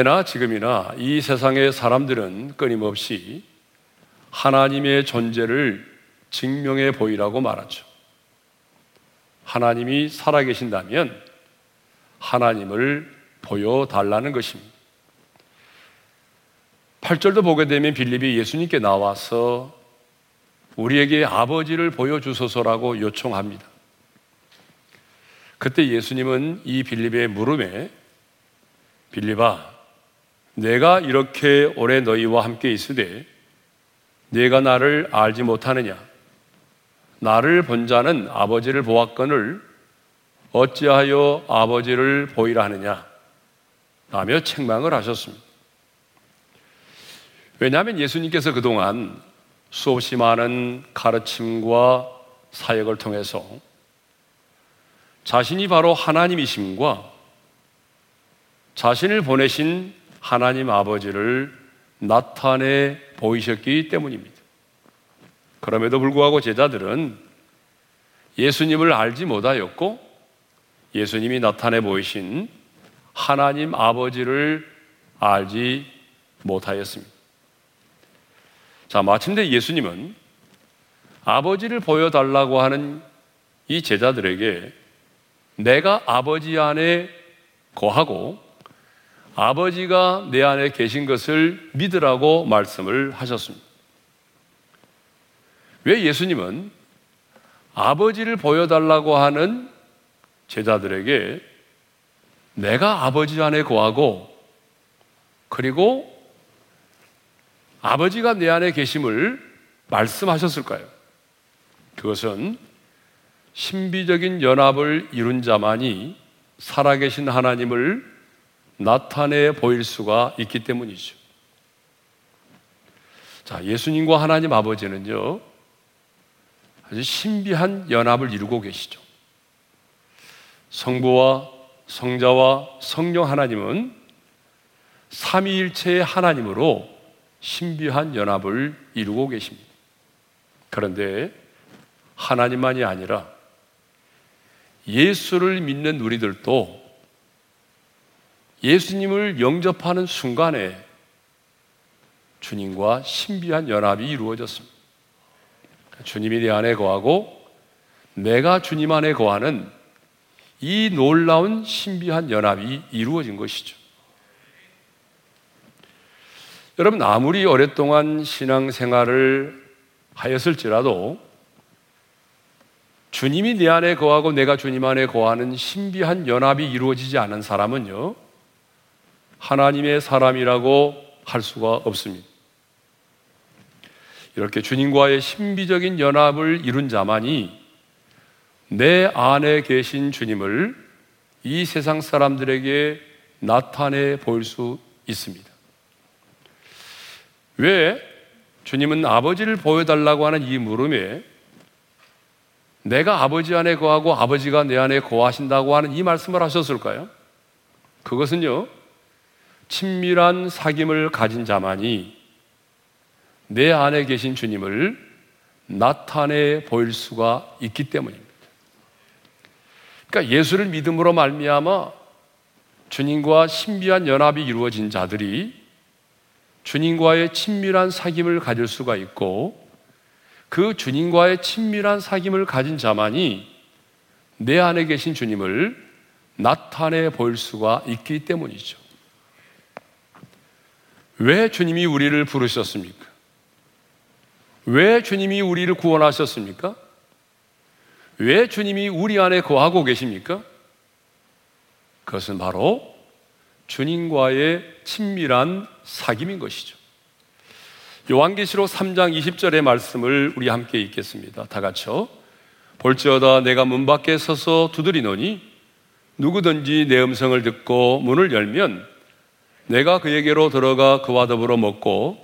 예나 지금이나 이 세상의 사람들은 끊임없이 하나님의 존재를 증명해 보이라고 말하죠. 하나님이 살아계신다면 하나님을 보여달라는 것입니다. 8절도 보게 되면 빌립이 예수님께 나와서 우리에게 아버지를 보여주소서라고 요청합니다. 그때 예수님은 이 빌립의 물음에 빌립아, 내가 이렇게 오래 너희와 함께 있으되 내가 나를 알지 못하느냐? 나를 본 자는 아버지를 보았거늘 어찌하여 아버지를 보이라 하느냐? 라며 책망을 하셨습니다. 왜냐하면 예수님께서 그동안 수없이 많은 가르침과 사역을 통해서 자신이 바로 하나님이심과 자신을 보내신 하나님 아버지를 나타내 보이셨기 때문입니다. 그럼에도 불구하고 제자들은 예수님을 알지 못하였고 예수님이 나타내 보이신 하나님 아버지를 알지 못하였습니다. 자, 마침내 예수님은 아버지를 보여달라고 하는 이 제자들에게 내가 아버지 안에 거하고 아버지가 내 안에 계신 것을 믿으라고 말씀을 하셨습니다. 왜 예수님은 아버지를 보여달라고 하는 제자들에게 내가 아버지 안에 거하고 그리고 아버지가 내 안에 계심을 말씀하셨을까요? 그것은 신비적인 연합을 이룬 자만이 살아계신 하나님을 나타내 보일 수가 있기 때문이죠. 자, 예수님과 하나님 아버지는요, 아주 신비한 연합을 이루고 계시죠. 성부와 성자와 성령 하나님은 삼위일체의 하나님으로 신비한 연합을 이루고 계십니다. 그런데 하나님만이 아니라 예수를 믿는 우리들도 예수님을 영접하는 순간에 주님과 신비한 연합이 이루어졌습니다. 주님이 내 안에 거하고 내가 주님 안에 거하는 이 놀라운 신비한 연합이 이루어진 것이죠. 여러분, 아무리 오랫동안 신앙생활을 하였을지라도 주님이 내 안에 거하고 내가 주님 안에 거하는 신비한 연합이 이루어지지 않은 사람은요, 하나님의 사람이라고 할 수가 없습니다. 이렇게 주님과의 신비적인 연합을 이룬 자만이 내 안에 계신 주님을 이 세상 사람들에게 나타내 보일 수 있습니다. 왜 주님은 아버지를 보여달라고 하는 이 물음에 내가 아버지 안에 거하고 아버지가 내 안에 거하신다고 하는 이 말씀을 하셨을까요? 그것은요, 친밀한 사귐을 가진 자만이 내 안에 계신 주님을 나타내 보일 수가 있기 때문입니다. 그러니까 예수를 믿음으로 말미암아 주님과 신비한 연합이 이루어진 자들이 주님과의 친밀한 사귐을 가질 수가 있고 그 주님과의 친밀한 사귐을 가진 자만이 내 안에 계신 주님을 나타내 보일 수가 있기 때문이죠. 왜 주님이 우리를 부르셨습니까? 왜 주님이 우리를 구원하셨습니까? 왜 주님이 우리 안에 거하고 계십니까? 그것은 바로 주님과의 친밀한 사귐인 것이죠. 요한계시록 3장 20절의 말씀을 우리 함께 읽겠습니다. 다 같이요. 볼지어다 내가 문 밖에 서서 두드리노니 누구든지 내 음성을 듣고 문을 열면 내가 그에게로 들어가 그와 더불어 먹고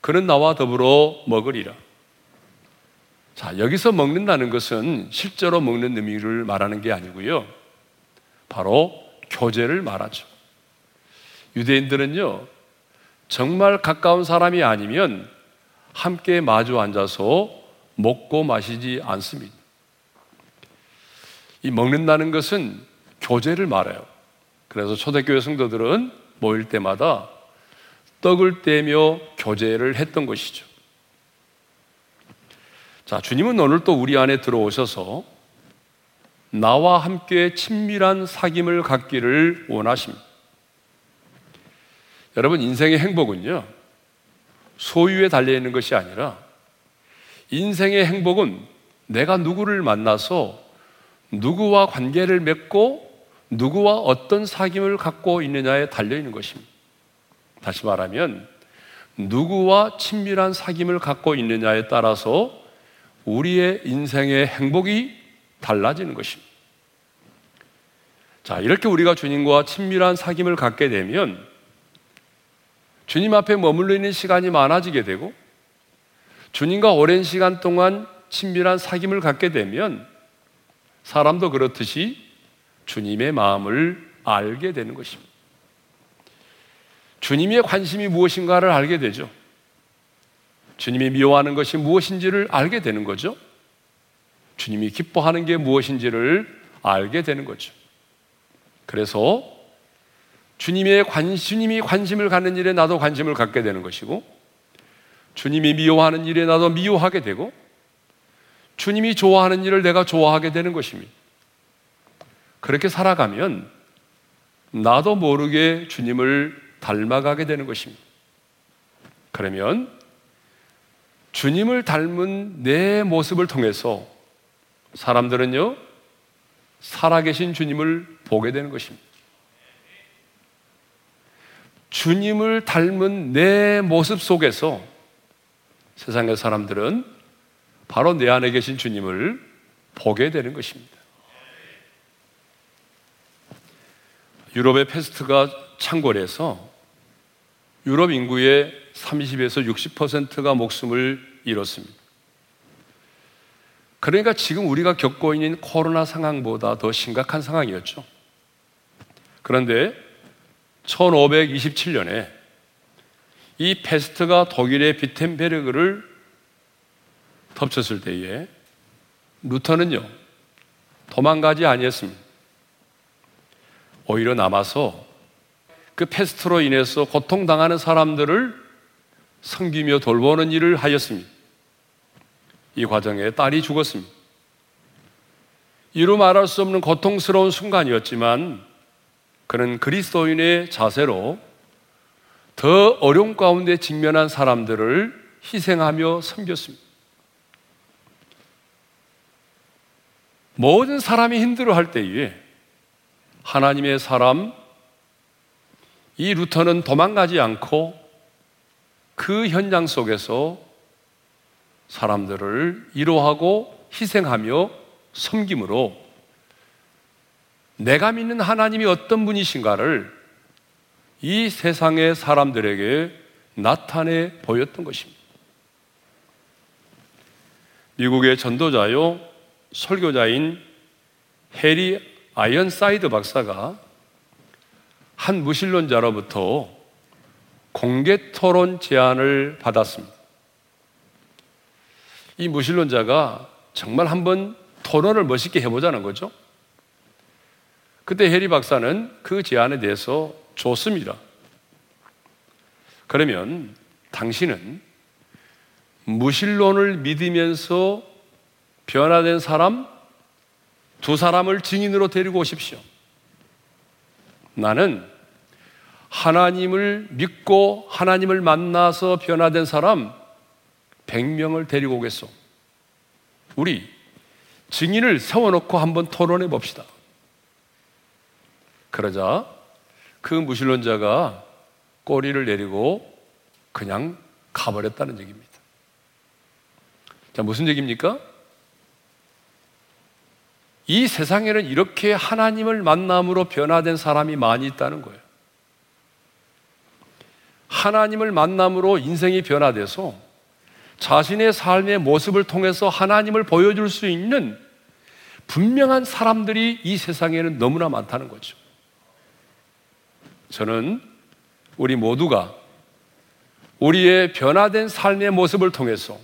그는 나와 더불어 먹으리라. 자, 여기서 먹는다는 것은 실제로 먹는 의미를 말하는 게 아니고요. 바로 교제를 말하죠. 유대인들은요, 정말 가까운 사람이 아니면 함께 마주 앉아서 먹고 마시지 않습니다. 이 먹는다는 것은 교제를 말해요. 그래서 초대교회 성도들은 모일 때마다 떡을 떼며 교제를 했던 것이죠. 자, 주님은 오늘 또 우리 안에 들어오셔서 나와 함께 친밀한 사귐을 갖기를 원하십니다. 여러분, 인생의 행복은요, 소유에 달려있는 것이 아니라 인생의 행복은 내가 누구를 만나서 누구와 관계를 맺고 누구와 어떤 사귐을 갖고 있느냐에 달려 있는 것입니다. 다시 말하면, 누구와 친밀한 사귐을 갖고 있느냐에 따라서 우리의 인생의 행복이 달라지는 것입니다. 자, 이렇게 우리가 주님과 친밀한 사귐을 갖게 되면 주님 앞에 머물러 있는 시간이 많아지게 되고 주님과 오랜 시간 동안 친밀한 사귐을 갖게 되면 사람도 그렇듯이 주님의 마음을 알게 되는 것입니다. 주님의 관심이 무엇인가를 알게 되죠. 주님이 미워하는 것이 무엇인지를 알게 되는 거죠. 주님이 기뻐하는 게 무엇인지를 알게 되는 거죠. 그래서 주님의 관, 주님이 관심을 갖는 일에 나도 관심을 갖게 되는 것이고, 주님이 미워하는 일에 나도 미워하게 되고, 주님이 좋아하는 일을 내가 좋아하게 되는 것입니다. 그렇게 살아가면 나도 모르게 주님을 닮아가게 되는 것입니다. 그러면 주님을 닮은 내 모습을 통해서 사람들은요, 살아계신 주님을 보게 되는 것입니다. 주님을 닮은 내 모습 속에서 세상의 사람들은 바로 내 안에 계신 주님을 보게 되는 것입니다. 유럽의 패스트가 창궐해서 유럽 인구의 30에서 60%가 목숨을 잃었습니다. 그러니까 지금 우리가 겪고 있는 코로나 상황보다 더 심각한 상황이었죠. 그런데 1527년에 이 페스트가 독일의 비텐베르그를 덮쳤을 때에 루터는요, 도망가지 아니했습니다. 오히려 남아서 그 페스트로 인해서 고통당하는 사람들을 섬기며 돌보는 일을 하였습니다. 이 과정에 딸이 죽었습니다. 이루 말할 수 없는 고통스러운 순간이었지만 그는 그리스도인의 자세로 더 어려움 가운데 직면한 사람들을 희생하며 섬겼습니다. 모든 사람이 힘들어할 때에 하나님의 사람 이 루터는 도망가지 않고 그 현장 속에서 사람들을 위로하고 희생하며 섬김으로 내가 믿는 하나님이 어떤 분이신가를 이 세상의 사람들에게 나타내 보였던 것입니다. 미국의 전도자요, 설교자인 해리 아이언사이드 박사가 한 무신론자로부터 공개 토론 제안을 받았습니다. 이 무신론자가 정말 한번 토론을 멋있게 해보자는 거죠. 그때 해리 박사는 그 제안에 대해서 좋습니다. 그러면 당신은 무신론을 믿으면서 변화된 사람 두 사람을 증인으로 데리고 오십시오. 나는 하나님을 믿고 하나님을 만나서 변화된 사람 100명을 데리고 오겠소. 우리 증인을 세워놓고 한번 토론해 봅시다. 그러자 그 무신론자가 꼬리를 내리고 그냥 가버렸다는 얘기입니다. 자, 무슨 얘기입니까? 이 세상에는 이렇게 하나님을 만남으로 변화된 사람이 많이 있다는 거예요. 하나님을 만남으로 인생이 변화돼서 자신의 삶의 모습을 통해서 하나님을 보여줄 수 있는 분명한 사람들이 이 세상에는 너무나 많다는 거죠. 저는 우리 모두가 우리의 변화된 삶의 모습을 통해서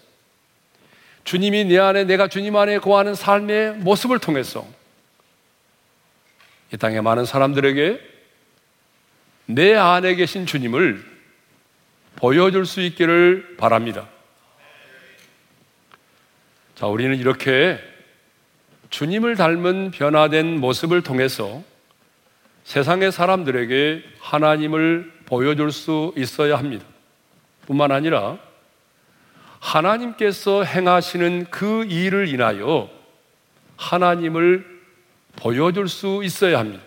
주님이 내 안에 내가 주님 안에 거하는 삶의 모습을 통해서 이 땅의 많은 사람들에게 내 안에 계신 주님을 보여줄 수 있기를 바랍니다. 자, 우리는 이렇게 주님을 닮은 변화된 모습을 통해서 세상의 사람들에게 하나님을 보여줄 수 있어야 합니다. 뿐만 아니라 하나님께서 행하시는 그 일을 인하여 하나님을 보여줄 수 있어야 합니다.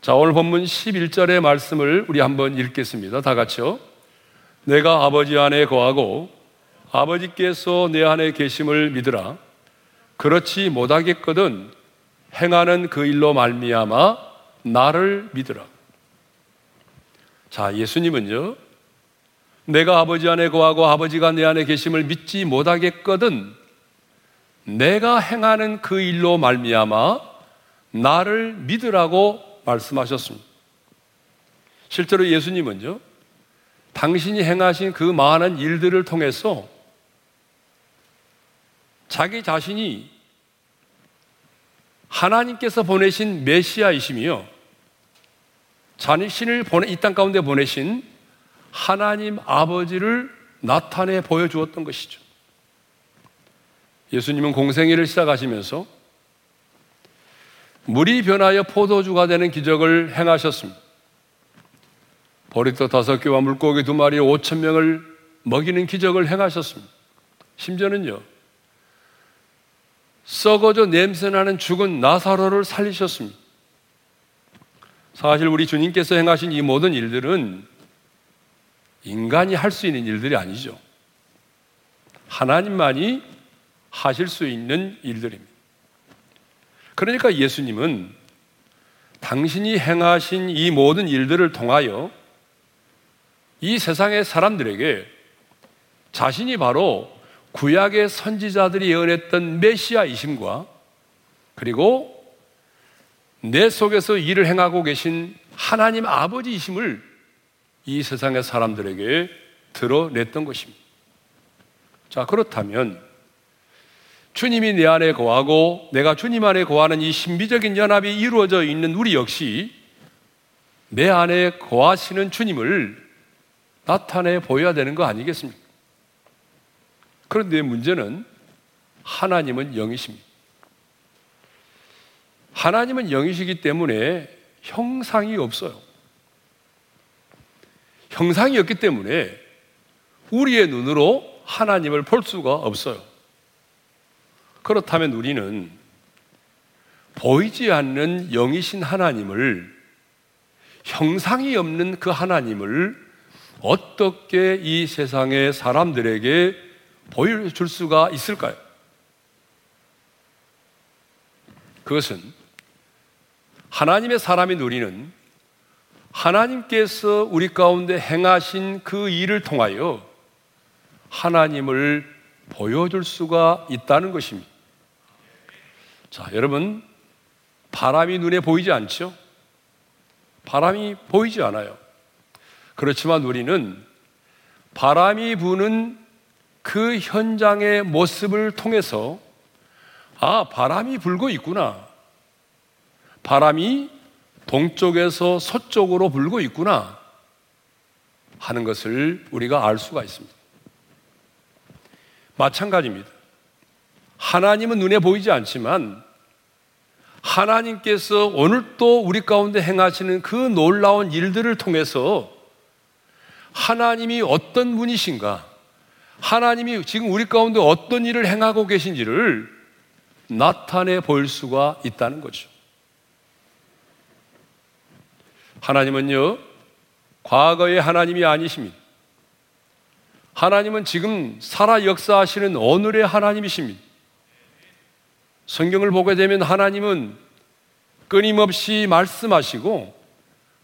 자, 오늘 본문 11절의 말씀을 우리 한번 읽겠습니다. 다 같이요. 내가 아버지 안에 거하고 아버지께서 내 안에 계심을 믿으라. 그렇지 못하겠거든 행하는 그 일로 말미암아 나를 믿으라. 자, 예수님은요. 내가 아버지 안에 거하고 아버지가 내 안에 계심을 믿지 못하겠거든 내가 행하는 그 일로 말미암아 나를 믿으라고 말씀하셨습니다. 실제로 예수님은요, 당신이 행하신 그 많은 일들을 통해서 자기 자신이 하나님께서 보내신 메시아이시며 자신을 이땅 가운데 보내신 하나님 아버지를 나타내 보여주었던 것이죠. 예수님은 공생애를 시작하시면서 물이 변하여 포도주가 되는 기적을 행하셨습니다. 보리떡 다섯 개와 물고기 두 마리 오천 명을 먹이는 기적을 행하셨습니다. 심지어는요, 썩어져 냄새나는 죽은 나사로를 살리셨습니다. 사실 우리 주님께서 행하신 이 모든 일들은 인간이 할 수 있는 일들이 아니죠. 하나님만이 하실 수 있는 일들입니다. 그러니까 예수님은 당신이 행하신 이 모든 일들을 통하여 이 세상의 사람들에게 자신이 바로 구약의 선지자들이 예언했던 메시아이심과 그리고 내 속에서 일을 행하고 계신 하나님 아버지이심을 이 세상의 사람들에게 드러냈던 것입니다. 자, 그렇다면 주님이 내 안에 거하고 내가 주님 안에 거하는 이 신비적인 연합이 이루어져 있는 우리 역시 내 안에 거하시는 주님을 나타내 보여야 되는 거 아니겠습니까? 그런데 문제는 하나님은 영이십니다. 하나님은 영이시기 때문에 형상이 없어요. 형상이 없기 때문에 우리의 눈으로 하나님을 볼 수가 없어요. 그렇다면 우리는 보이지 않는 영이신 하나님을 형상이 없는 그 하나님을 어떻게 이 세상의 사람들에게 보여줄 수가 있을까요? 그것은 하나님의 사람인 우리는 하나님께서 우리 가운데 행하신 그 일을 통하여 하나님을 보여줄 수가 있다는 것입니다. 자, 여러분, 바람이 눈에 보이지 않죠? 바람이 보이지 않아요. 그렇지만 우리는 바람이 부는 그 현장의 모습을 통해서 아, 바람이 불고 있구나. 바람이 동쪽에서 서쪽으로 불고 있구나. 하는 것을 우리가 알 수가 있습니다. 마찬가지입니다. 하나님은 눈에 보이지 않지만 하나님께서 오늘 또 우리 가운데 행하시는 그 놀라운 일들을 통해서 하나님이 어떤 분이신가, 하나님이 지금 우리 가운데 어떤 일을 행하고 계신지를 나타내 보일 수가 있다는 거죠. 하나님은요, 과거의 하나님이 아니십니다. 하나님은 지금 살아 역사하시는 오늘의 하나님이십니다. 성경을 보게 되면 하나님은 끊임없이 말씀하시고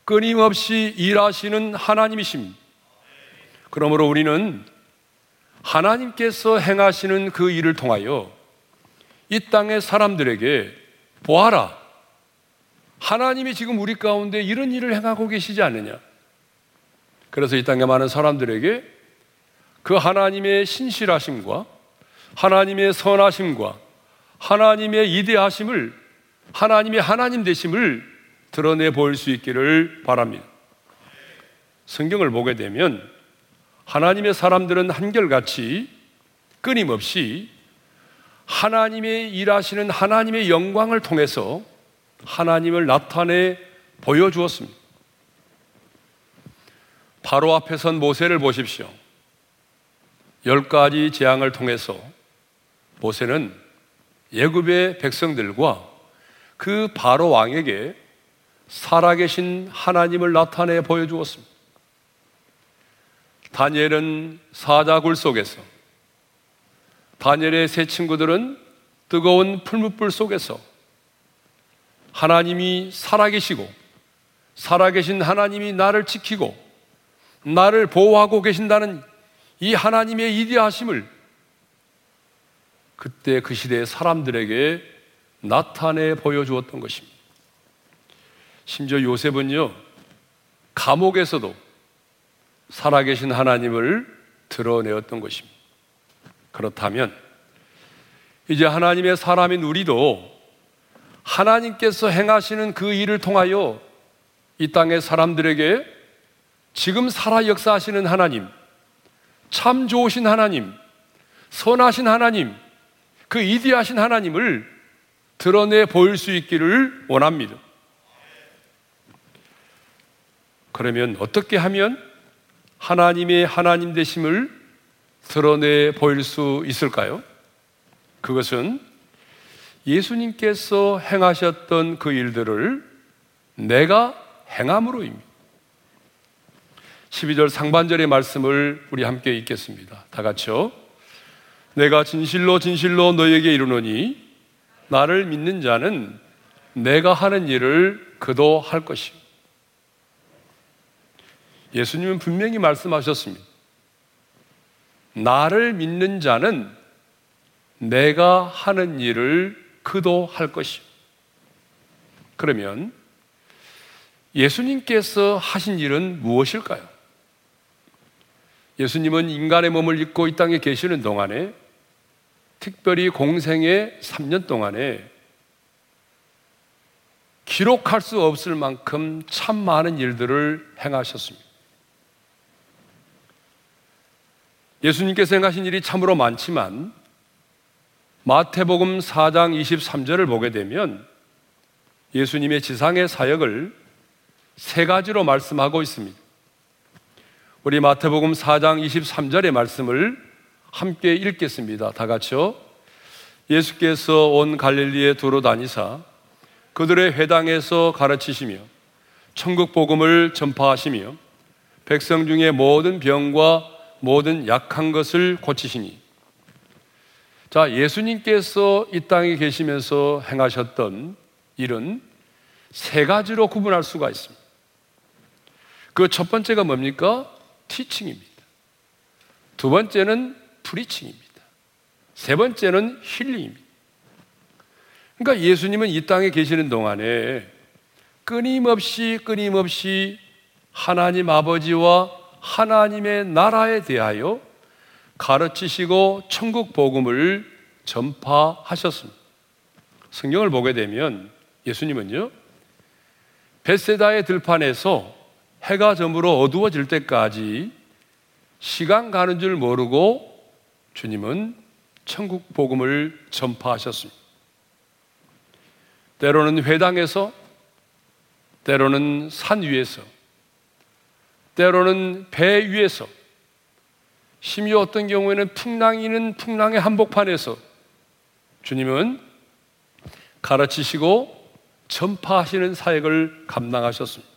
끊임없이 일하시는 하나님이십니다. 그러므로 우리는 하나님께서 행하시는 그 일을 통하여 이 땅의 사람들에게 보아라. 하나님이 지금 우리 가운데 이런 일을 행하고 계시지 않느냐. 그래서 이 땅에 많은 사람들에게 그 하나님의 신실하심과 하나님의 선하심과 하나님의 이대하심을 하나님의 하나님 되심을 드러내 보일 수 있기를 바랍니다. 성경을 보게 되면 하나님의 사람들은 한결같이 끊임없이 하나님의 일하시는 하나님의 영광을 통해서 하나님을 나타내 보여주었습니다. 바로 앞에 선 모세를 보십시오. 열 가지 재앙을 통해서 모세는 예굽의 백성들과 그 바로 왕에게 살아계신 하나님을 나타내 보여주었습니다. 다니엘은 사자굴 속에서 다니엘의 세 친구들은 뜨거운 풀무불 속에서 하나님이 살아계시고 살아계신 하나님이 나를 지키고 나를 보호하고 계신다는 이 하나님의 이디하심을 그때 그 시대의 사람들에게 나타내 보여주었던 것입니다. 심지어 요셉은요, 감옥에서도 살아계신 하나님을 드러내었던 것입니다. 그렇다면, 이제 하나님의 사람인 우리도 하나님께서 행하시는 그 일을 통하여 이 땅의 사람들에게 지금 살아 역사하시는 하나님, 참 좋으신 하나님, 선하신 하나님, 그 이디하신 하나님을 드러내 보일 수 있기를 원합니다. 그러면 어떻게 하면 하나님의 하나님 되심을 드러내 보일 수 있을까요? 그것은 예수님께서 행하셨던 그 일들을 내가 행함으로입니다. 12절 상반절의 말씀을 우리 함께 읽겠습니다. 다 같이요. 내가 진실로 진실로 너에게 이르노니 나를 믿는 자는 내가 하는 일을 그도 할 것이요. 예수님은 분명히 말씀하셨습니다. 나를 믿는 자는 내가 하는 일을 그도 할 것이요. 그러면 예수님께서 하신 일은 무엇일까요? 예수님은 인간의 몸을 입고 이 땅에 계시는 동안에 특별히 공생의 3년 동안에 기록할 수 없을 만큼 참 많은 일들을 행하셨습니다. 예수님께서 행하신 일이 참으로 많지만 마태복음 4장 23절을 보게 되면 예수님의 지상의 사역을 세 가지로 말씀하고 있습니다. 우리 마태복음 4장 23절의 말씀을 함께 읽겠습니다. 다 같이요. 예수께서 온 갈릴리에 두루 다니사 그들의 회당에서 가르치시며 천국 복음을 전파하시며 백성 중에 모든 병과 모든 약한 것을 고치시니 자, 예수님께서 이 땅에 계시면서 행하셨던 일은 세 가지로 구분할 수가 있습니다. 그 첫 번째가 뭡니까? 티칭입니다. 두 번째는 프리칭입니다. 세 번째는 힐링입니다. 그러니까 예수님은 이 땅에 계시는 동안에 끊임없이 끊임없이 하나님 아버지와 하나님의 나라에 대하여 가르치시고 천국 복음을 전파하셨습니다. 성경을 보게 되면 예수님은요, 베세다의 들판에서 해가 저물어 어두워질 때까지 시간 가는 줄 모르고 주님은 천국 복음을 전파하셨습니다. 때로는 회당에서, 때로는 산 위에서, 때로는 배 위에서, 심지어 어떤 경우에는 풍랑이는 풍랑의 한복판에서 주님은 가르치시고 전파하시는 사역을 감당하셨습니다.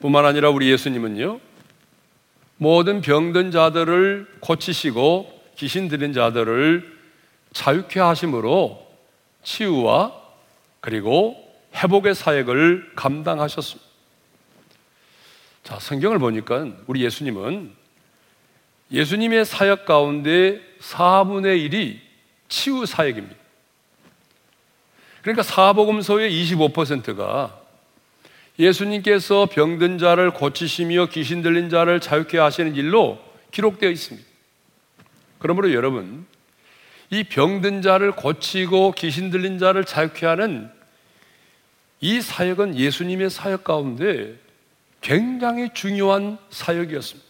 뿐만 아니라 우리 예수님은요, 모든 병든 자들을 고치시고 귀신 들린 자들을 자유케 하심으로 치유와 그리고 회복의 사역을 감당하셨습니다. 자, 성경을 보니까 우리 예수님은 예수님의 사역 가운데 4분의 1이 치유 사역입니다. 그러니까 사복음서의 25%가 예수님께서 병든 자를 고치시며 귀신 들린 자를 자유케 하시는 일로 기록되어 있습니다. 그러므로 여러분, 이 병든 자를 고치고 귀신 들린 자를 자유케 하는 이 사역은 예수님의 사역 가운데 굉장히 중요한 사역이었습니다.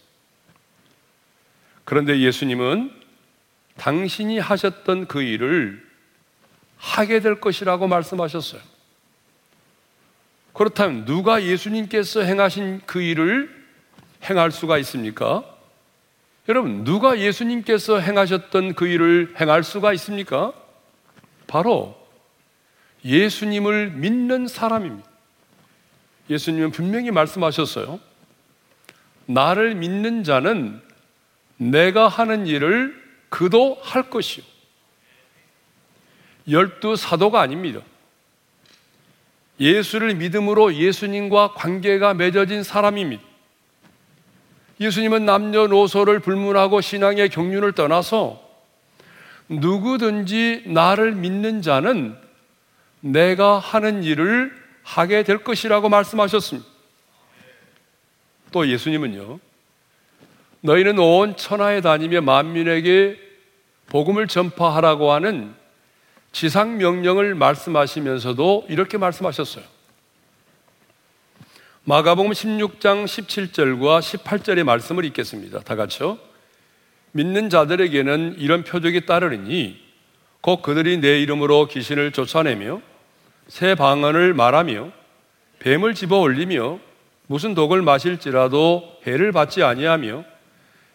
그런데 예수님은 당신이 하셨던 그 일을 하게 될 것이라고 말씀하셨어요. 그렇다면 누가 예수님께서 행하신 그 일을 행할 수가 있습니까? 여러분, 누가 예수님께서 행하셨던 그 일을 행할 수가 있습니까? 바로 예수님을 믿는 사람입니다. 예수님은 분명히 말씀하셨어요. 나를 믿는 자는 내가 하는 일을 그도 할 것이요. 열두 사도가 아닙니다. 예수를 믿음으로 예수님과 관계가 맺어진 사람입니다. 예수님은 남녀노소를 불문하고 신앙의 경륜을 떠나서 누구든지 나를 믿는 자는 내가 하는 일을 하게 될 것이라고 말씀하셨습니다. 또 예수님은요, 너희는 온 천하에 다니며 만민에게 복음을 전파하라고 하는 지상 명령을 말씀하시면서도 이렇게 말씀하셨어요. 마가복음 16장 17절과 18절의 말씀을 읽겠습니다. 다 같이요. 믿는 자들에게는 이런 표적이 따르니 곧 그들이 내 이름으로 귀신을 쫓아내며 새 방언을 말하며 뱀을 집어 올리며 무슨 독을 마실지라도 해를 받지 아니하며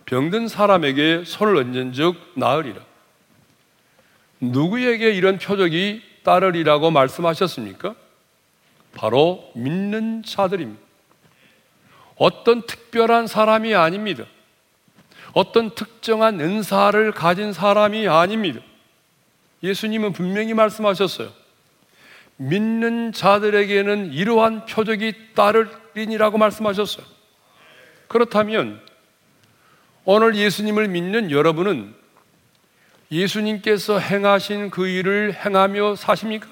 병든 사람에게 손을 얹은 즉 나으리라. 누구에게 이런 표적이 따르리라고 말씀하셨습니까? 바로 믿는 자들입니다. 어떤 특별한 사람이 아닙니다. 어떤 특정한 은사를 가진 사람이 아닙니다. 예수님은 분명히 말씀하셨어요. 믿는 자들에게는 이러한 표적이 따르리니라고 말씀하셨어요. 그렇다면 오늘 예수님을 믿는 여러분은 예수님께서 행하신 그 일을 행하며 사십니까?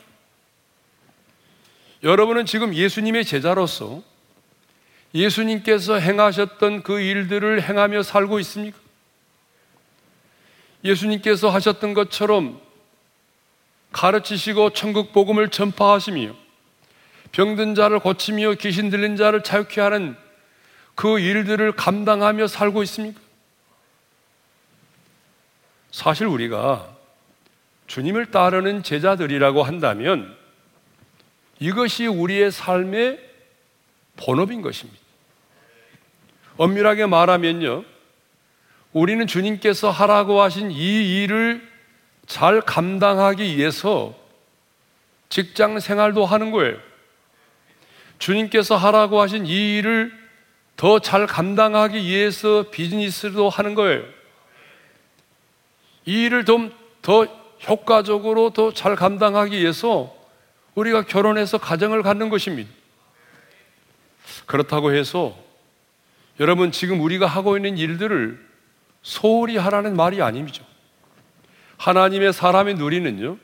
여러분은 지금 예수님의 제자로서 예수님께서 행하셨던 그 일들을 행하며 살고 있습니까? 예수님께서 하셨던 것처럼 가르치시고 천국 복음을 전파하시며 병든 자를 고치며 귀신 들린 자를 자유케 하는 그 일들을 감당하며 살고 있습니까? 사실 우리가 주님을 따르는 제자들이라고 한다면 이것이 우리의 삶의 본업인 것입니다. 엄밀하게 말하면요. 우리는 주님께서 하라고 하신 이 일을 잘 감당하기 위해서 직장 생활도 하는 거예요. 주님께서 하라고 하신 이 일을 더 잘 감당하기 위해서 비즈니스도 하는 거예요. 이 일을 좀 더 효과적으로 더 잘 감당하기 위해서 우리가 결혼해서 가정을 갖는 것입니다. 그렇다고 해서 여러분 지금 우리가 하고 있는 일들을 소홀히 하라는 말이 아니죠. 하나님의 사람의 누리는요,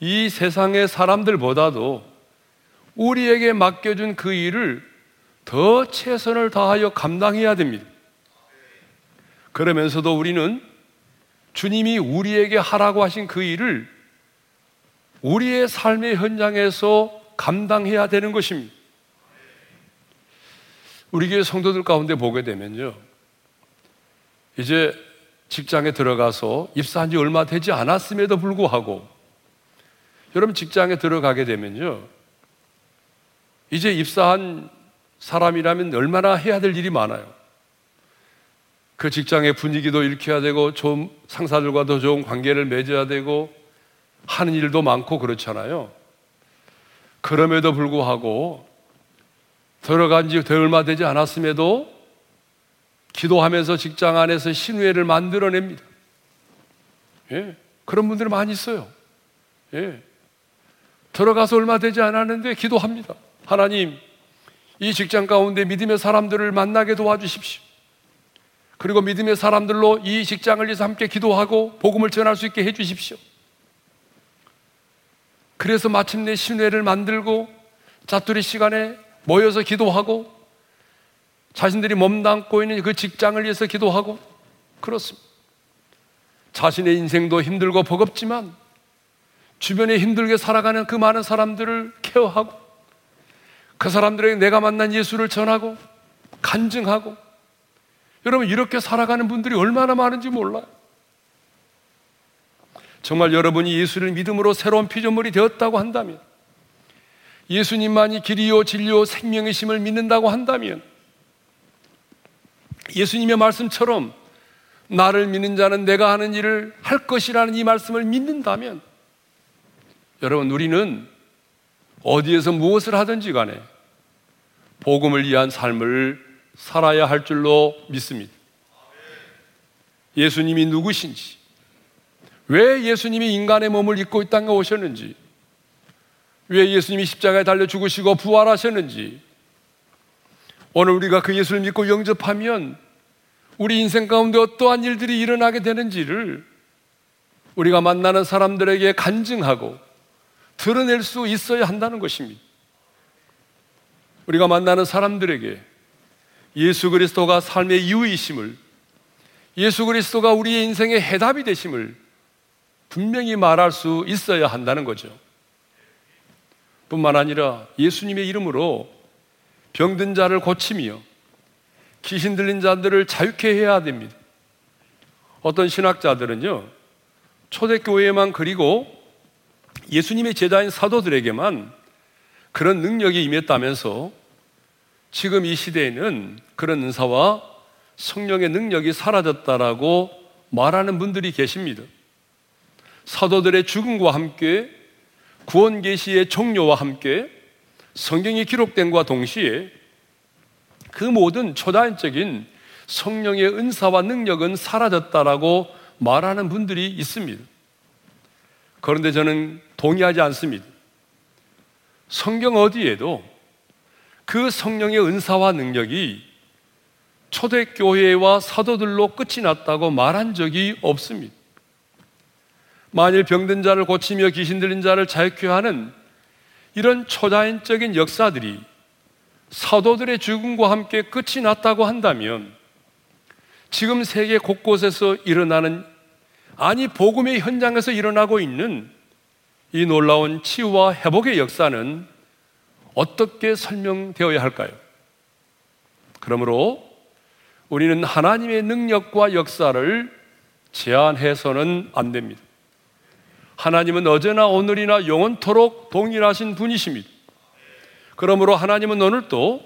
이 세상의 사람들보다도 우리에게 맡겨준 그 일을 더 최선을 다하여 감당해야 됩니다. 그러면서도 우리는 주님이 우리에게 하라고 하신 그 일을 우리의 삶의 현장에서 감당해야 되는 것입니다. 우리 교회 성도들 가운데 보게 되면요. 이제 직장에 들어가서 입사한 지 얼마 되지 않았음에도 불구하고 여러분 직장에 들어가게 되면요. 이제 입사한 사람이라면 얼마나 해야 될 일이 많아요. 그 직장의 분위기도 일으켜야 되고 좀 상사들과도 좋은 관계를 맺어야 되고 하는 일도 많고 그렇잖아요. 그럼에도 불구하고 들어간 지 얼마 되지 않았음에도 기도하면서 직장 안에서 신뢰를 만들어냅니다. 예, 그런 분들이 많이 있어요. 예. 들어가서 얼마 되지 않았는데 기도합니다. 하나님, 이 직장 가운데 믿음의 사람들을 만나게 도와주십시오. 그리고 믿음의 사람들로 이 직장을 위해서 함께 기도하고 복음을 전할 수 있게 해 주십시오. 그래서 마침내 신뢰를 만들고 자투리 시간에 모여서 기도하고 자신들이 몸담고 있는 그 직장을 위해서 기도하고 그렇습니다. 자신의 인생도 힘들고 버겁지만 주변에 힘들게 살아가는 그 많은 사람들을 케어하고 그 사람들에게 내가 만난 예수를 전하고 간증하고 여러분 이렇게 살아가는 분들이 얼마나 많은지 몰라요. 정말 여러분이 예수를 믿음으로 새로운 피조물이 되었다고 한다면 예수님만이 길이요 진리요 생명의심을 믿는다고 한다면 예수님의 말씀처럼 나를 믿는 자는 내가 하는 일을 할 것이라는 이 말씀을 믿는다면 여러분 우리는 어디에서 무엇을 하든지 간에 복음을 위한 삶을 살아야 할 줄로 믿습니다. 예수님이 누구신지, 왜 예수님이 인간의 몸을 입고 이 땅에 오셨는지, 왜 예수님이 십자가에 달려 죽으시고 부활하셨는지, 오늘 우리가 그 예수를 믿고 영접하면 우리 인생 가운데 어떠한 일들이 일어나게 되는지를 우리가 만나는 사람들에게 간증하고 드러낼 수 있어야 한다는 것입니다. 우리가 만나는 사람들에게 예수 그리스도가 삶의 이유이심을 예수 그리스도가 우리의 인생의 해답이 되심을 분명히 말할 수 있어야 한다는 거죠. 뿐만 아니라 예수님의 이름으로 병든 자를 고치며 귀신 들린 자들을 자유케 해야 됩니다. 어떤 신학자들은요, 초대교회에만 그리고 예수님의 제자인 사도들에게만 그런 능력이 임했다면서 지금 이 시대에는 그런 은사와 성령의 능력이 사라졌다라고 말하는 분들이 계십니다. 사도들의 죽음과 함께 구원 계시의 종료와 함께 성경이 기록된과 동시에 그 모든 초자연적인 성령의 은사와 능력은 사라졌다라고 말하는 분들이 있습니다. 그런데 저는 동의하지 않습니다. 성경 어디에도 그 성령의 은사와 능력이 초대교회와 사도들로 끝이 났다고 말한 적이 없습니다. 만일 병든 자를 고치며 귀신 들린 자를 자유케 하는 이런 초자연적인 역사들이 사도들의 죽음과 함께 끝이 났다고 한다면 지금 세계 곳곳에서 일어나는 아니 복음의 현장에서 일어나고 있는 이 놀라운 치유와 회복의 역사는 어떻게 설명되어야 할까요? 그러므로 우리는 하나님의 능력과 역사를 제한해서는 안 됩니다. 하나님은 어제나 오늘이나 영원토록 동일하신 분이십니다. 그러므로 하나님은 오늘도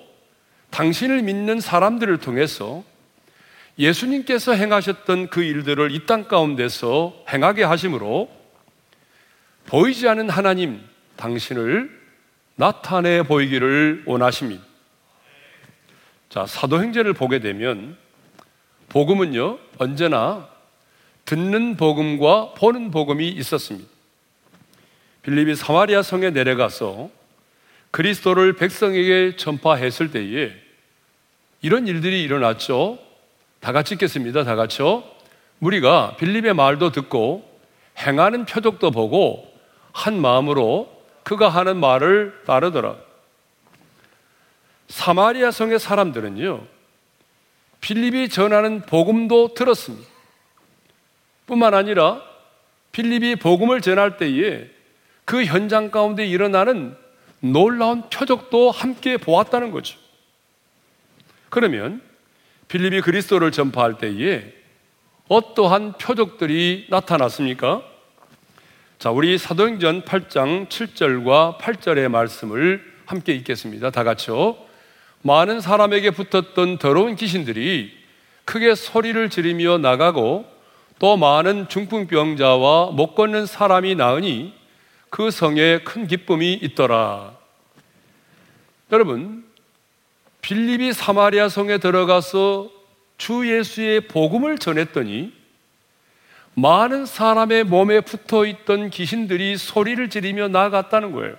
당신을 믿는 사람들을 통해서 예수님께서 행하셨던 그 일들을 이 땅 가운데서 행하게 하심으로 보이지 않는 하나님 당신을 나타내 보이기를 원하십니다. 자, 사도행전을 보게 되면 복음은요, 언제나 듣는 복음과 보는 복음이 있었습니다. 빌립이 사마리아 성에 내려가서 그리스도를 백성에게 전파했을 때에 이런 일들이 일어났죠. 다 같이 읽겠습니다. 다 같이요. 우리가 빌립의 말도 듣고 행하는 표적도 보고 한 마음으로 그가 하는 말을 따르더라. 사마리아 성의 사람들은요, 빌립이 전하는 복음도 들었습니다. 뿐만 아니라 빌립이 복음을 전할 때에 그 현장 가운데 일어나는 놀라운 표적도 함께 보았다는 거죠. 그러면 빌립이 그리스도를 전파할 때에 어떠한 표적들이 나타났습니까? 자, 우리 사도행전 8장 7절과 8절의 말씀을 함께 읽겠습니다. 다 같이요. 많은 사람에게 붙었던 더러운 귀신들이 크게 소리를 지르며 나가고 또 많은 중풍병자와 못 걷는 사람이 나으니 그 성에 큰 기쁨이 있더라. 여러분, 빌립이 사마리아 성에 들어가서 주 예수의 복음을 전했더니 많은 사람의 몸에 붙어 있던 귀신들이 소리를 지르며 나갔다는 거예요.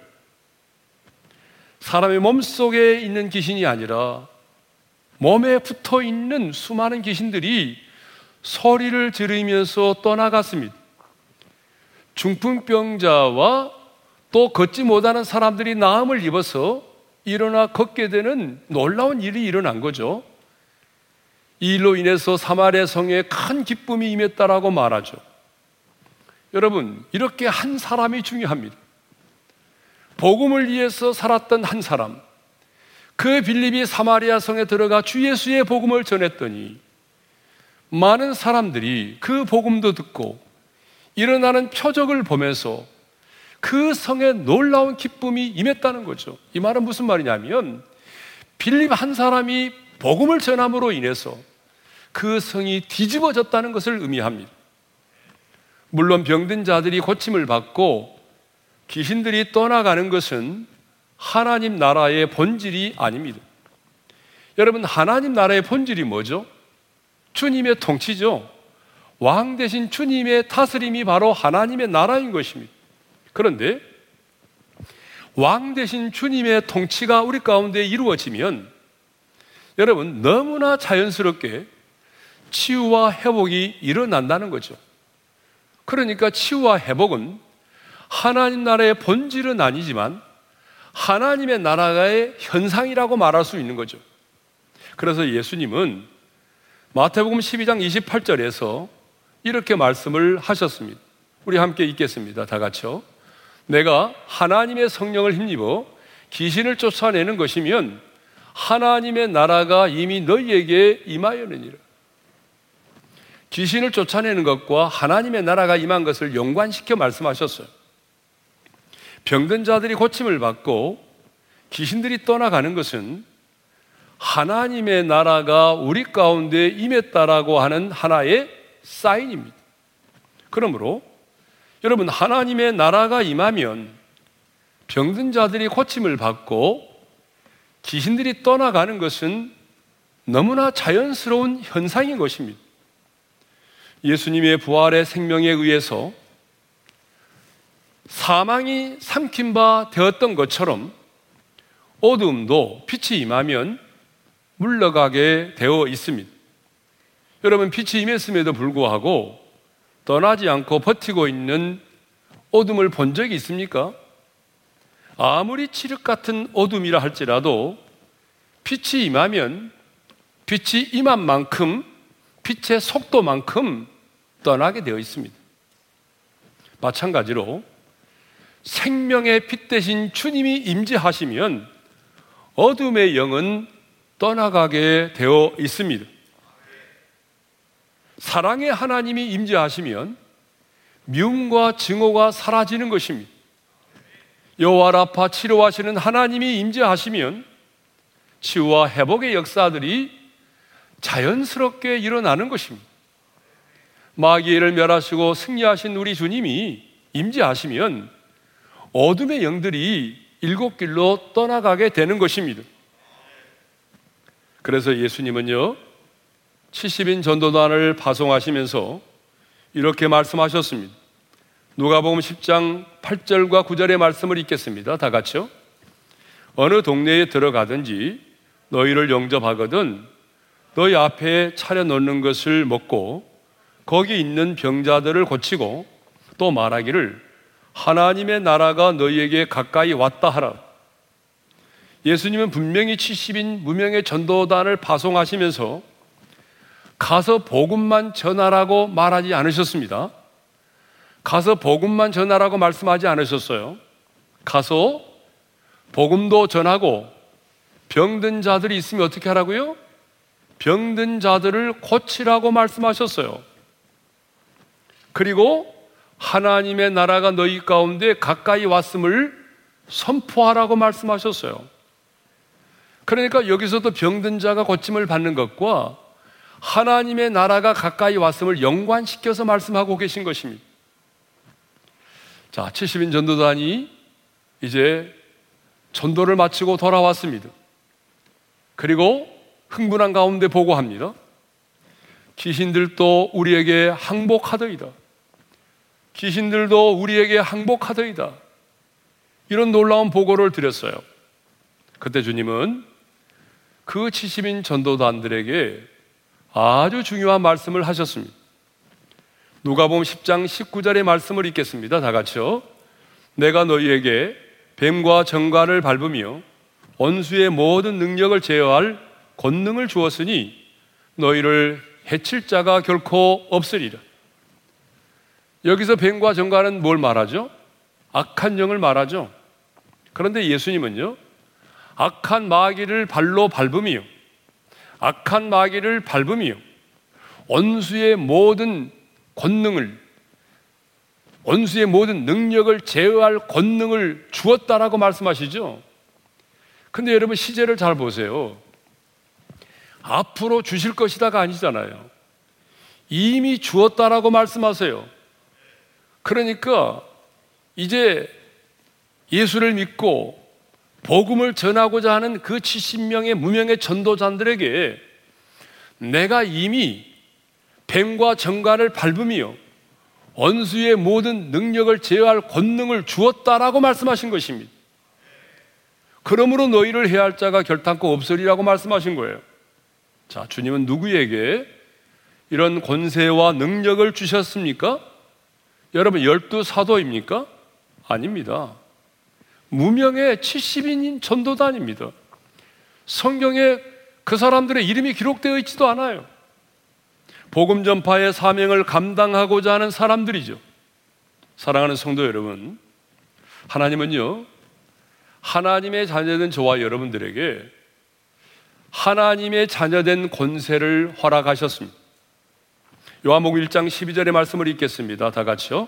사람의 몸 속에 있는 귀신이 아니라 몸에 붙어 있는 수많은 귀신들이 소리를 지르면서 떠나갔습니다. 중풍병자와 또 걷지 못하는 사람들이 나음을 입어서 일어나 걷게 되는 놀라운 일이 일어난 거죠. 이 일로 인해서 사마리아 성에 큰 기쁨이 임했다라고 말하죠. 여러분, 이렇게 한 사람이 중요합니다. 복음을 위해서 살았던 한 사람, 그 빌립이 사마리아 성에 들어가 주 예수의 복음을 전했더니 많은 사람들이 그 복음도 듣고 일어나는 표적을 보면서 그 성에 놀라운 기쁨이 임했다는 거죠. 이 말은 무슨 말이냐면 빌립 한 사람이 복음을 전함으로 인해서 그 성이 뒤집어졌다는 것을 의미합니다. 물론 병든 자들이 고침을 받고 귀신들이 떠나가는 것은 하나님 나라의 본질이 아닙니다. 여러분, 하나님 나라의 본질이 뭐죠? 주님의 통치죠. 왕 대신 주님의 다스림이 바로 하나님의 나라인 것입니다. 그런데 왕 대신 주님의 통치가 우리 가운데 이루어지면 여러분 너무나 자연스럽게 치유와 회복이 일어난다는 거죠. 그러니까 치유와 회복은 하나님 나라의 본질은 아니지만 하나님의 나라의 현상이라고 말할 수 있는 거죠. 그래서 예수님은 마태복음 12장 28절에서 이렇게 말씀을 하셨습니다. 우리 함께 읽겠습니다. 다 같이요. 내가 하나님의 성령을 힘입어 귀신을 쫓아내는 것이면 하나님의 나라가 이미 너희에게 임하였느니라. 귀신을 쫓아내는 것과 하나님의 나라가 임한 것을 연관시켜 말씀하셨어요. 병든 자들이 고침을 받고 귀신들이 떠나가는 것은 하나님의 나라가 우리 가운데 임했다라고 하는 하나의 사인입니다. 그러므로 여러분 하나님의 나라가 임하면 병든 자들이 고침을 받고 귀신들이 떠나가는 것은 너무나 자연스러운 현상인 것입니다. 예수님의 부활의 생명에 의해서 사망이 삼킨 바 되었던 것처럼 어둠도 빛이 임하면 물러가게 되어 있습니다. 여러분, 빛이 임했음에도 불구하고 떠나지 않고 버티고 있는 어둠을 본 적이 있습니까? 아무리 칠흑 같은 어둠이라 할지라도 빛이 임하면 빛이 임한 만큼 빛의 속도만큼 떠나게 되어 있습니다. 마찬가지로 생명의 빛 대신 주님이 임재하시면 어둠의 영은 떠나가게 되어 있습니다. 사랑의 하나님이 임재하시면 미움과 증오가 사라지는 것입니다. 여호와 라파 치료하시는 하나님이 임재하시면 치유와 회복의 역사들이 자연스럽게 일어나는 것입니다. 마귀를 멸하시고 승리하신 우리 주님이 임재하시면 어둠의 영들이 일곱 길로 떠나가게 되는 것입니다. 그래서 예수님은요, 70인 전도단을 파송하시면서 이렇게 말씀하셨습니다. 누가복음 10장 8절과 9절의 말씀을 읽겠습니다. 다 같이요. 어느 동네에 들어가든지 너희를 영접하거든 너희 앞에 차려 놓는 것을 먹고 거기 있는 병자들을 고치고 또 말하기를 하나님의 나라가 너희에게 가까이 왔다 하라. 예수님은 분명히 70인 무명의 전도단을 파송하시면서 가서 복음만 전하라고 말하지 않으셨습니다. 가서 복음만 전하라고 말씀하지 않으셨어요. 가서 복음도 전하고 병든 자들이 있으면 어떻게 하라고요? 병든 자들을 고치라고 말씀하셨어요. 그리고 하나님의 나라가 너희 가운데 가까이 왔음을 선포하라고 말씀하셨어요. 그러니까 여기서도 병든 자가 고침을 받는 것과 하나님의 나라가 가까이 왔음을 연관시켜서 말씀하고 계신 것입니다. 자, 70인 전도단이 이제 전도를 마치고 돌아왔습니다. 그리고 흥분한 가운데 보고합니다. 귀신들도 우리에게 항복하더이다. 귀신들도 우리에게 항복하더이다. 이런 놀라운 보고를 드렸어요. 그때 주님은 그 70인 전도단들에게 아주 중요한 말씀을 하셨습니다. 누가복음 10장 19절의 말씀을 읽겠습니다. 다 같이요. 내가 너희에게 뱀과 정갈을 밟으며 원수의 모든 능력을 제어할 권능을 주었으니 너희를 해칠 자가 결코 없으리라. 여기서 뱀과 정갈은 뭘 말하죠? 악한 영을 말하죠. 그런데 예수님은요, 악한 마귀를 발로 밟으며 악한 마귀를 밟으며 원수의 모든 권능을 원수의 모든 능력을 제어할 권능을 주었다라고 말씀하시죠. 근데 여러분 시제를 잘 보세요. 앞으로 주실 것이다가 아니잖아요. 이미 주었다라고 말씀하세요. 그러니까 이제 예수를 믿고 복음을 전하고자 하는 그 70명의 무명의 전도자들에게 내가 이미 뱀과 정갈을 밟으며 원수의 모든 능력을 제어할 권능을 주었다라고 말씀하신 것입니다. 그러므로 너희를 해야 할 자가 결탄코 없으리라고 말씀하신 거예요. 자, 주님은 누구에게 이런 권세와 능력을 주셨습니까? 여러분, 열두 사도입니까? 아닙니다. 무명의 70인인 전도단입니다. 성경에 그 사람들의 이름이 기록되어 있지도 않아요. 복음 전파의 사명을 감당하고자 하는 사람들이죠. 사랑하는 성도 여러분, 하나님은요, 하나님의 자녀된 저와 여러분들에게 하나님의 자녀된 권세를 허락하셨습니다. 요한복음 1장 12절의 말씀을 읽겠습니다. 다 같이요.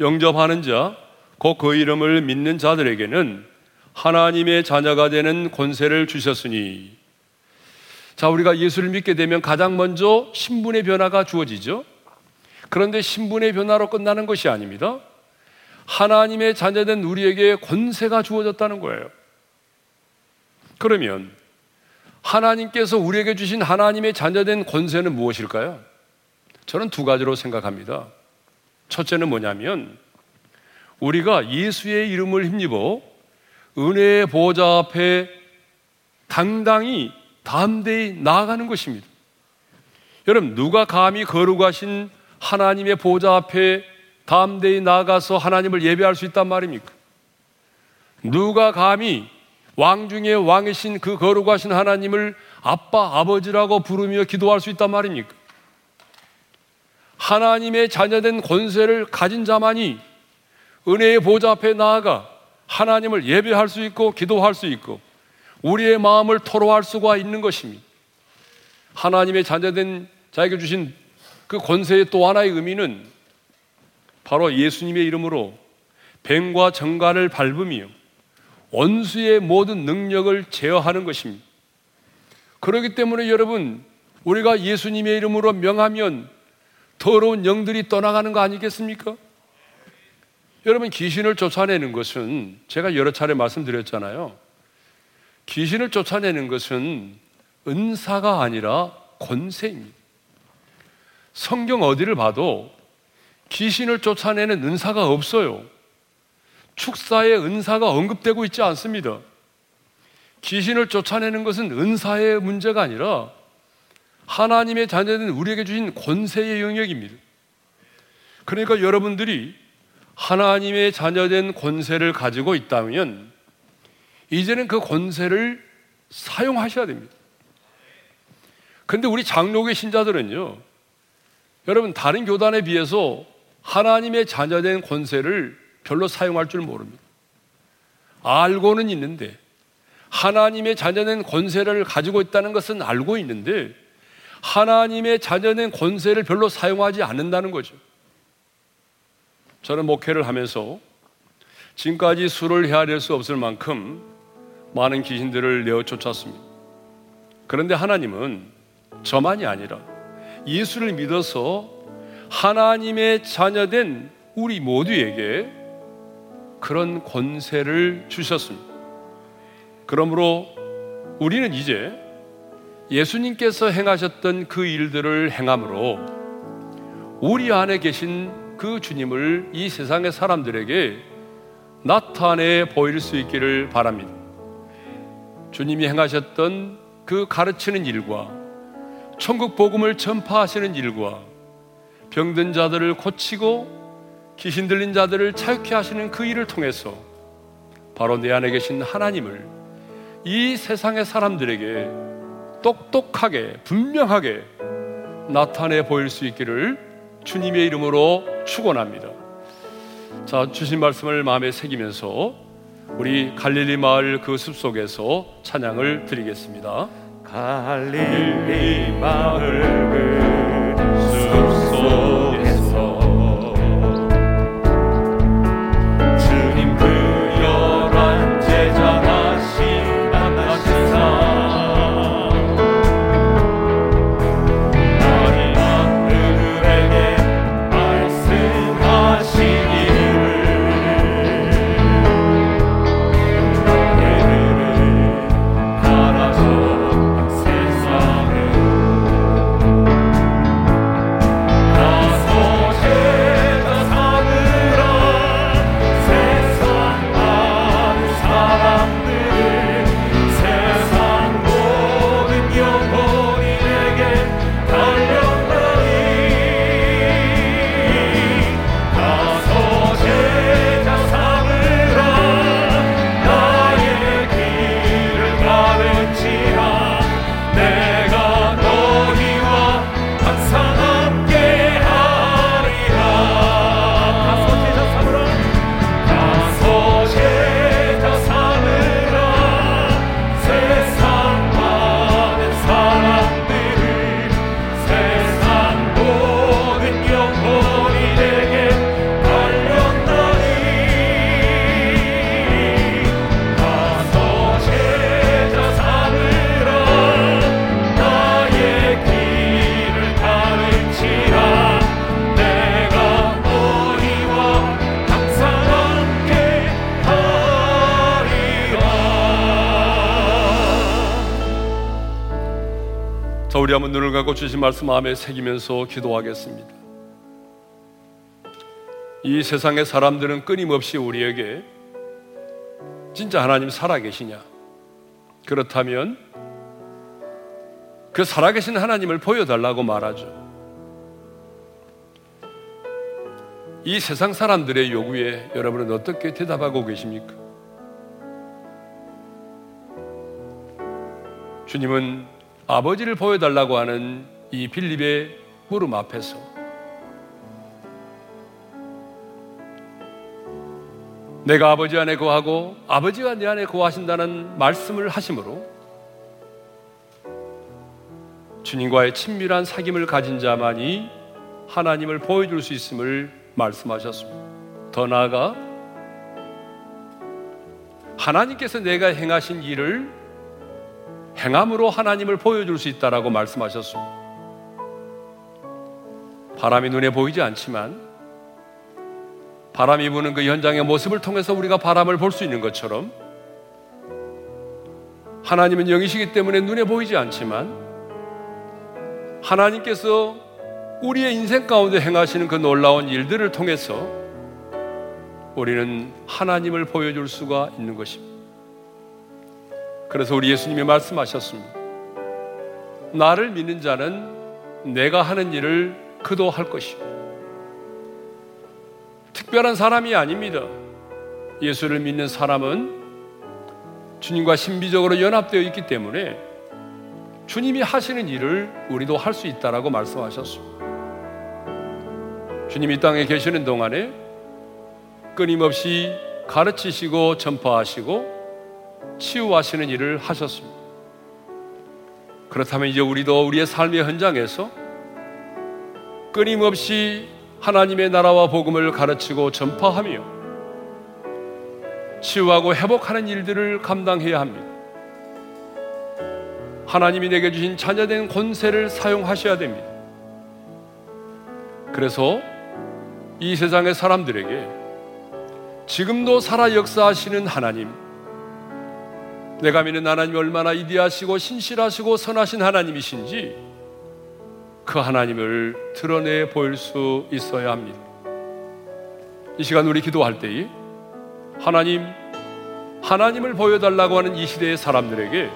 영접하는 자, 곧 그 이름을 믿는 자들에게는 하나님의 자녀가 되는 권세를 주셨으니. 자, 우리가 예수를 믿게 되면 가장 먼저 신분의 변화가 주어지죠. 그런데 신분의 변화로 끝나는 것이 아닙니다. 하나님의 자녀된 우리에게 권세가 주어졌다는 거예요. 그러면 하나님께서 우리에게 주신 하나님의 자녀된 권세는 무엇일까요? 저는 두 가지로 생각합니다. 첫째는 뭐냐면 우리가 예수의 이름을 힘입어 은혜의 보좌 앞에 당당히 담대히 나아가는 것입니다. 여러분, 누가 감히 거룩하신 하나님의 보좌 앞에 담대히 나아가서 하나님을 예배할 수 있단 말입니까? 누가 감히 왕 중에 왕이신 그 거룩하신 하나님을 아빠, 아버지라고 부르며 기도할 수 있단 말입니까? 하나님의 자녀된 권세를 가진 자만이 은혜의 보좌 앞에 나아가 하나님을 예배할 수 있고 기도할 수 있고 우리의 마음을 토로할 수가 있는 것입니다. 하나님의 자녀된 자에게 주신 그 권세의 또 하나의 의미는 바로 예수님의 이름으로 뱀과 정갈을 밟으며 원수의 모든 능력을 제어하는 것입니다. 그렇기 때문에 여러분, 우리가 예수님의 이름으로 명하면 더러운 영들이 떠나가는 거 아니겠습니까? 여러분, 귀신을 쫓아내는 것은 제가 여러 차례 말씀드렸잖아요. 귀신을 쫓아내는 것은 은사가 아니라 권세입니다. 성경 어디를 봐도 귀신을 쫓아내는 은사가 없어요. 축사의 은사가 언급되고 있지 않습니다. 귀신을 쫓아내는 것은 은사의 문제가 아니라 하나님의 자녀는 우리에게 주신 권세의 영역입니다. 그러니까 여러분들이 하나님의 자녀된 권세를 가지고 있다면 이제는 그 권세를 사용하셔야 됩니다. 근데 우리 장로교 신자들은요, 여러분 다른 교단에 비해서 하나님의 자녀된 권세를 별로 사용할 줄 모릅니다. 알고는 있는데 하나님의 자녀된 권세를 가지고 있다는 것은 알고 있는데 하나님의 자녀된 권세를 별로 사용하지 않는다는 거죠. 저는 목회를 하면서 지금까지 수를 헤아릴 수 없을 만큼 많은 귀신들을 내어 쫓았습니다. 그런데 하나님은 저만이 아니라 예수를 믿어서 하나님의 자녀된 우리 모두에게 그런 권세를 주셨습니다. 그러므로 우리는 이제 예수님께서 행하셨던 그 일들을 행함으로 우리 안에 계신 그 주님을 이 세상의 사람들에게 나타내 보일 수 있기를 바랍니다. 주님이 행하셨던 그 가르치는 일과 천국 복음을 전파하시는 일과 병든 자들을 고치고 귀신 들린 자들을 자유케 하시는 그 일을 통해서 바로 내 안에 계신 하나님을 이 세상의 사람들에게 똑똑하게 분명하게 나타내 보일 수 있기를 주님의 이름으로 축원합니다. 자, 주신 말씀을 마음에 새기면서 우리 갈릴리 마을 그 숲속에서 찬양을 드리겠습니다. 갈릴리 마을 그 자, 우리 한번 눈을 감고 주신 말씀 마음에 새기면서 기도하겠습니다. 이 세상의 사람들은 끊임없이 우리에게 진짜 하나님 살아계시냐? 그렇다면 그 살아계신 하나님을 보여달라고 말하죠. 이 세상 사람들의 요구에 여러분은 어떻게 대답하고 계십니까? 주님은 아버지를 보여달라고 하는 이 빌립의 물음 앞에서 내가 아버지 안에 거하고 아버지가 내 안에 거하신다는 말씀을 하심으로 주님과의 친밀한 사귐을 가진 자만이 하나님을 보여줄 수 있음을 말씀하셨습니다. 더 나아가 하나님께서 내가 행하신 일을 행함으로 하나님을 보여줄 수 있다라고 말씀하셨습니다. 바람이 눈에 보이지 않지만 바람이 부는 그 현장의 모습을 통해서 우리가 바람을 볼 수 있는 것처럼 하나님은 영이시기 때문에 눈에 보이지 않지만 하나님께서 우리의 인생 가운데 행하시는 그 놀라운 일들을 통해서 우리는 하나님을 보여줄 수가 있는 것입니다. 그래서 우리 예수님이 말씀하셨습니다. 나를 믿는 자는 내가 하는 일을 그도 할 것이고 특별한 사람이 아닙니다. 예수를 믿는 사람은 주님과 신비적으로 연합되어 있기 때문에 주님이 하시는 일을 우리도 할 수 있다라고 말씀하셨습니다. 주님이 땅에 계시는 동안에 끊임없이 가르치시고 전파하시고 치유하시는 일을 하셨습니다. 그렇다면 이제 우리도 우리의 삶의 현장에서 끊임없이 하나님의 나라와 복음을 가르치고 전파하며 치유하고 회복하는 일들을 감당해야 합니다. 하나님이 내게 주신 자녀된 권세를 사용하셔야 됩니다. 그래서 이 세상의 사람들에게 지금도 살아 역사하시는 하나님, 내가 믿는 하나님이 얼마나 이디하시고 신실하시고 선하신 하나님이신지 그 하나님을 드러내 보일 수 있어야 합니다. 이 시간 우리 기도할 때에 하나님, 하나님을 보여달라고 하는 이 시대의 사람들에게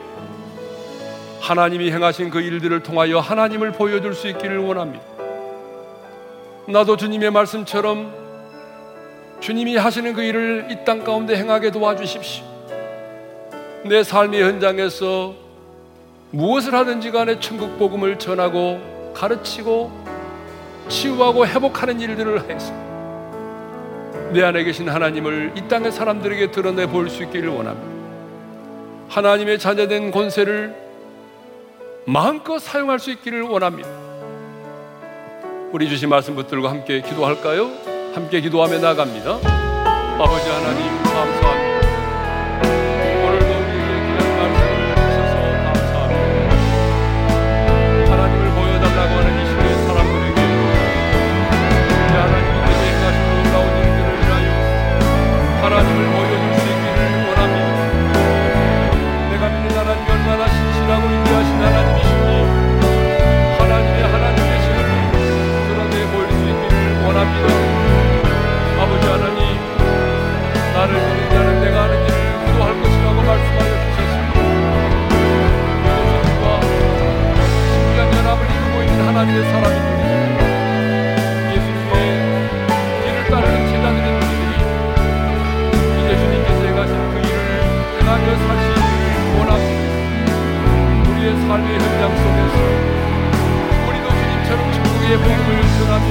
하나님이 행하신 그 일들을 통하여 하나님을 보여줄 수 있기를 원합니다. 나도 주님의 말씀처럼 주님이 하시는 그 일을 이 땅 가운데 행하게 도와주십시오. 내 삶의 현장에서 무엇을 하든지 간에 천국 복음을 전하고 가르치고 치유하고 회복하는 일들을 해서 내 안에 계신 하나님을 이 땅의 사람들에게 드러내 볼 수 있기를 원합니다. 하나님의 자녀된 권세를 마음껏 사용할 수 있기를 원합니다. 우리 주신 말씀 붙들고 함께 기도할까요? 함께 기도하며 나갑니다. 아버지 하나님 감사합니다. 있는 하나님의 사람들이 예수님의 길을 따르는 제자들인 우리들이 이제 주님께서 행하신 그 일을 행하며 사시기를 원합니다. 우리의 삶의 현장 속에서 우리도 주님처럼 천국의 복음을 전하며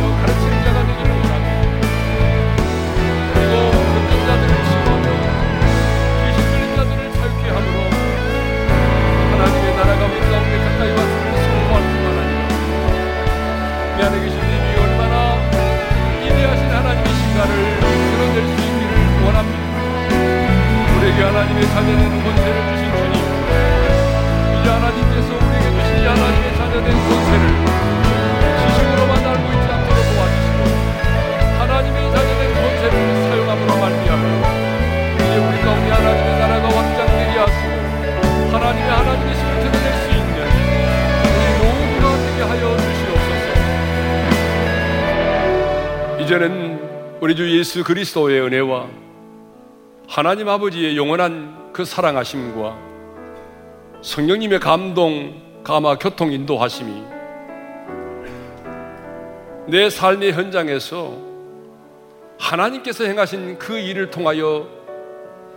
그리스도의 은혜와 하나님 아버지의 영원한 그 사랑하심과 성령님의 감동, 감화, 교통 인도하심이 내 삶의 현장에서 하나님께서 행하신 그 일을 통하여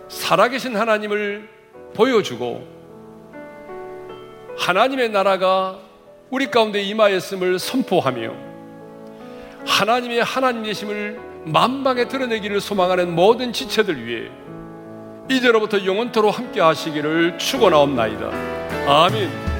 살아계신 하나님을 보여주고 하나님의 나라가 우리 가운데 임하였음을 선포하며 하나님의 하나님 되심을 만방에 드러내기를 소망하는 모든 지체들 위해 이제로부터 영원토로 함께 하시기를 축원하옵나이다. 아멘.